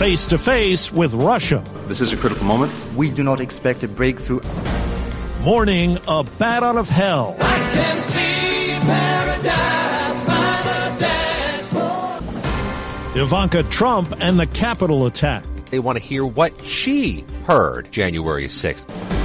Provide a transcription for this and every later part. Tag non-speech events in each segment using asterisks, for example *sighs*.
Face to face with Russia. This is a critical moment. We do not expect a breakthrough. Mourning a bat out of hell. Ivanka Trump and the Capitol attack. They want to hear what she heard January 6th.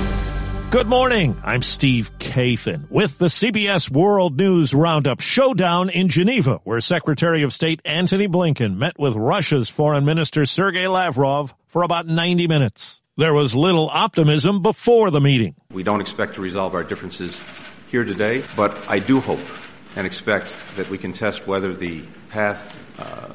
Good morning. I'm Steve Kathan with the CBS World News Roundup showdown in Geneva, where Secretary of State Antony Blinken met with Russia's Foreign Minister Sergei Lavrov for about 90 minutes. There was little optimism before the meeting. We don't expect to resolve our differences here today, but I do hope and expect that we can test whether the path uh,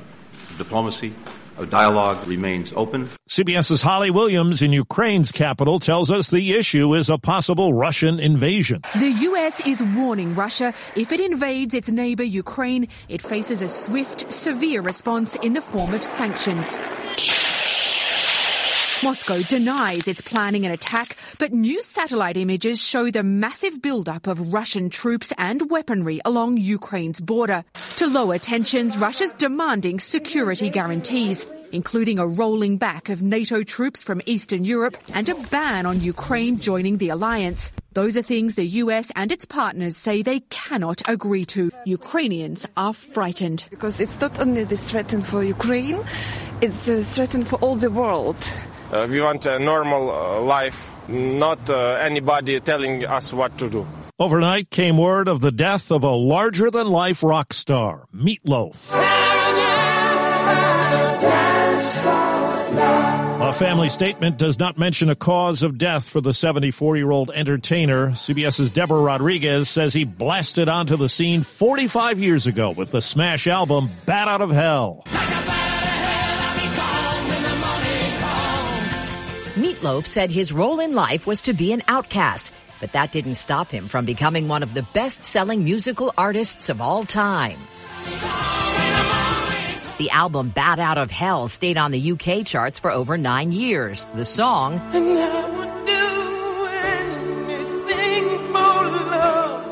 diplomacy of dialogue remains open. CBS's Holly Williams in Ukraine's capital tells us the issue is a possible Russian invasion. The U.S. is warning Russia if it invades its neighbor Ukraine, it faces a swift, severe response in the form of sanctions. Moscow denies it's planning an attack, but new satellite images show the massive buildup of Russian troops and weaponry along Ukraine's border. To lower tensions, Russia's demanding security guarantees, including a rolling back of NATO troops from Eastern Europe and a ban on Ukraine joining the alliance. Those are things the US and its partners say they cannot agree to. Ukrainians are frightened. Because it's not only the threat for Ukraine, it's a threat for all the world. Uh, we want a normal uh, life, not uh, anybody telling us what to do. Overnight came word of the death of a larger than life rock star, Meat Loaf. A family statement does not mention a cause of death for the 74 year old entertainer. CBS's Deborah Rodriguez says he blasted onto the scene 45 years ago with the smash album Bat Out of Hell. Meat Loaf said his role in life was to be an outcast, but that didn't stop him from becoming one of the best selling musical artists of all time. The album Bat Out of Hell stayed on the UK charts for over nine years. The song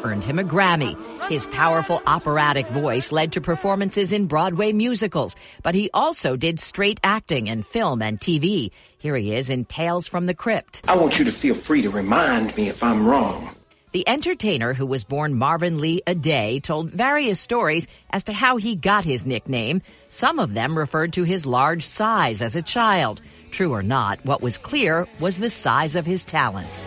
earned him a Grammy. His powerful operatic voice led to performances in Broadway musicals, but he also did straight acting in film and TV. Here he is in Tales from the Crypt. I want you to feel free to remind me if I'm wrong. The entertainer who was born Marvin Lee Aday told various stories as to how he got his nickname. Some of them referred to his large size as a child. True or not, what was clear was the size of his talent.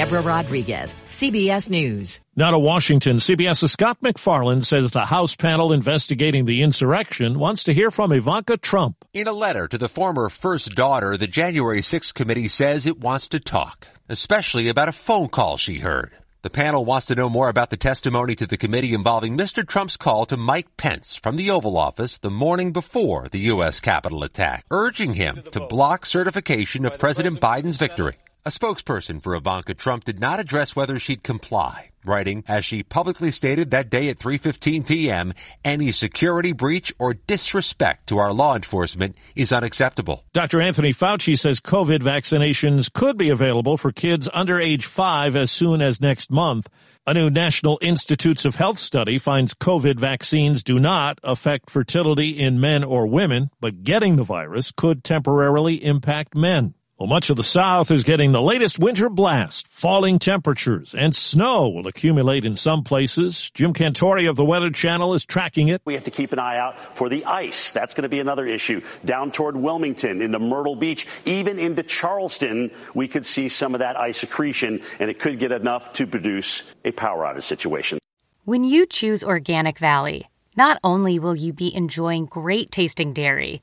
Deborah Rodriguez, CBS News. Now to Washington, CBS's Scott MacFarlane says the House panel investigating the insurrection wants to hear from Ivanka Trump. In a letter to the former first daughter, the January 6th committee says it wants to talk, especially about a phone call she heard. The panel wants to know more about the testimony to the committee involving Mr. Trump's call to Mike Pence from the Oval Office the morning before the U.S. Capitol attack, urging him to block certification of President Biden's victory. A spokesperson for Ivanka Trump did not address whether she'd comply, writing, as she publicly stated that day at 3.15 p.m., any security breach or disrespect to our law enforcement is unacceptable. Dr. Anthony Fauci says COVID vaccinations could be available for kids under age 5 as soon as next month. A new National Institutes of Health study finds COVID vaccines do not affect fertility in men or women, but getting the virus could temporarily impact men. Well, much of the South is getting the latest winter blast. Falling temperatures and snow will accumulate in some places. Jim Cantore of the Weather Channel is tracking it. We have to keep an eye out for the ice. That's going to be another issue. Down toward Wilmington, into Myrtle Beach, even into Charleston, we could see some of that ice accretion, and it could get enough to produce a power outage situation. When you choose Organic Valley, not only will you be enjoying great tasting dairy,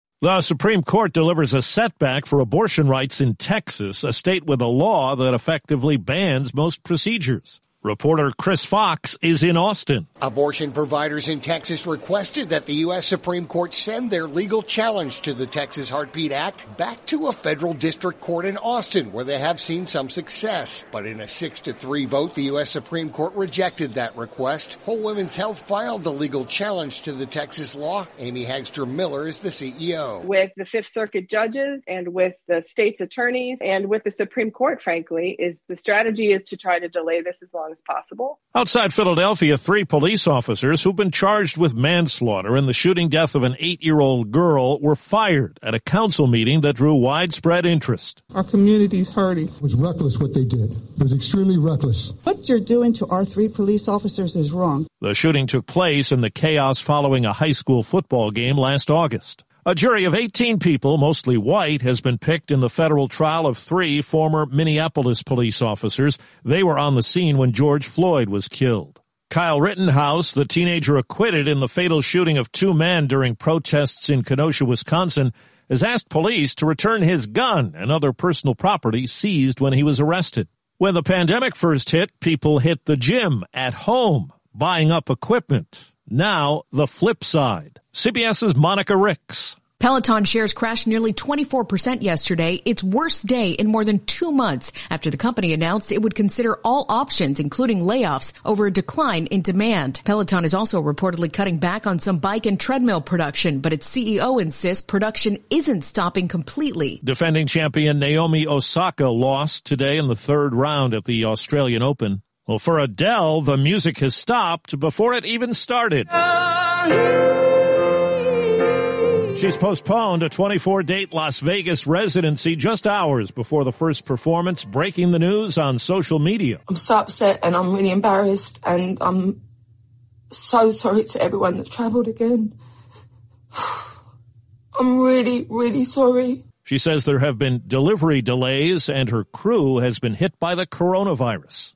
The Supreme Court delivers a setback for abortion rights in Texas, a state with a law that effectively bans most procedures. Reporter Chris Fox is in Austin. Abortion providers in Texas requested that the U.S. Supreme Court send their legal challenge to the Texas Heartbeat Act back to a federal district court in Austin, where they have seen some success. But in a 6 to 3 vote, the U.S. Supreme Court rejected that request. Whole Women's Health filed the legal challenge to the Texas law. Amy Hagstrom Miller is the CEO. With the Fifth Circuit judges and with the state's attorneys and with the Supreme Court, frankly, is the strategy is to try to delay this as long long as possible. Outside Philadelphia, three police officers who've been charged with manslaughter in the shooting death of an eight-year-old girl were fired at a council meeting that drew widespread interest. Our community's hurting. It was reckless what they did. It was extremely reckless. What you're doing to our three police officers is wrong. The shooting took place in the chaos following a high school football game last August. A jury of 18 people, mostly white, has been picked in the federal trial of three former Minneapolis police officers. They were on the scene when George Floyd was killed. Kyle Rittenhouse, the teenager acquitted in the fatal shooting of two men during protests in Kenosha, Wisconsin, has asked police to return his gun and other personal property seized when he was arrested. When the pandemic first hit, people hit the gym at home, buying up equipment. Now, the flip side. CBS's Monica Ricks. Peloton shares crashed nearly 24% yesterday, its worst day in more than two months after the company announced it would consider all options, including layoffs, over a decline in demand. Peloton is also reportedly cutting back on some bike and treadmill production, but its CEO insists production isn't stopping completely. Defending champion Naomi Osaka lost today in the third round at the Australian Open. Well, for Adele, the music has stopped before it even started. She's postponed a 24 date Las Vegas residency just hours before the first performance, breaking the news on social media. I'm so upset and I'm really embarrassed and I'm so sorry to everyone that's traveled again. *sighs* I'm really, really sorry. She says there have been delivery delays and her crew has been hit by the coronavirus.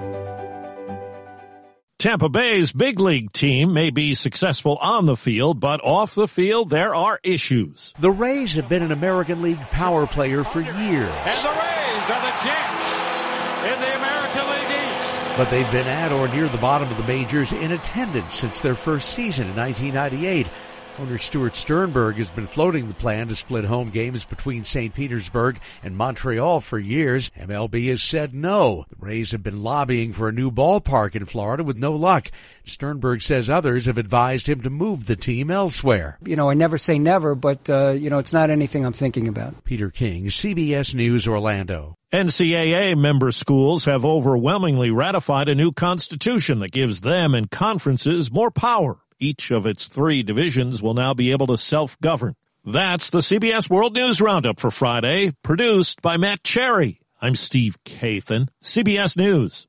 Tampa Bay's big league team may be successful on the field, but off the field, there are issues. The Rays have been an American League power player for years. And the Rays are the champs in the American League East. But they've been at or near the bottom of the majors in attendance since their first season in 1998. Owner Stuart Sternberg has been floating the plan to split home games between St. Petersburg and Montreal for years. MLB has said no. The Rays have been lobbying for a new ballpark in Florida with no luck. Sternberg says others have advised him to move the team elsewhere. You know, I never say never, but, uh, you know, it's not anything I'm thinking about. Peter King, CBS News, Orlando. NCAA member schools have overwhelmingly ratified a new constitution that gives them and conferences more power. Each of its three divisions will now be able to self-govern. That's the CBS World News Roundup for Friday, produced by Matt Cherry. I'm Steve Kathan, CBS News.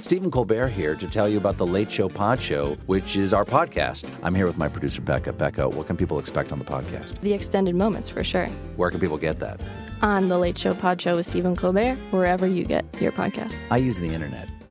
Stephen Colbert here to tell you about the Late Show Pod Show, which is our podcast. I'm here with my producer, Becca. Becca, what can people expect on the podcast? The extended moments, for sure. Where can people get that? On the Late Show Pod Show with Stephen Colbert, wherever you get your podcasts. I use the internet.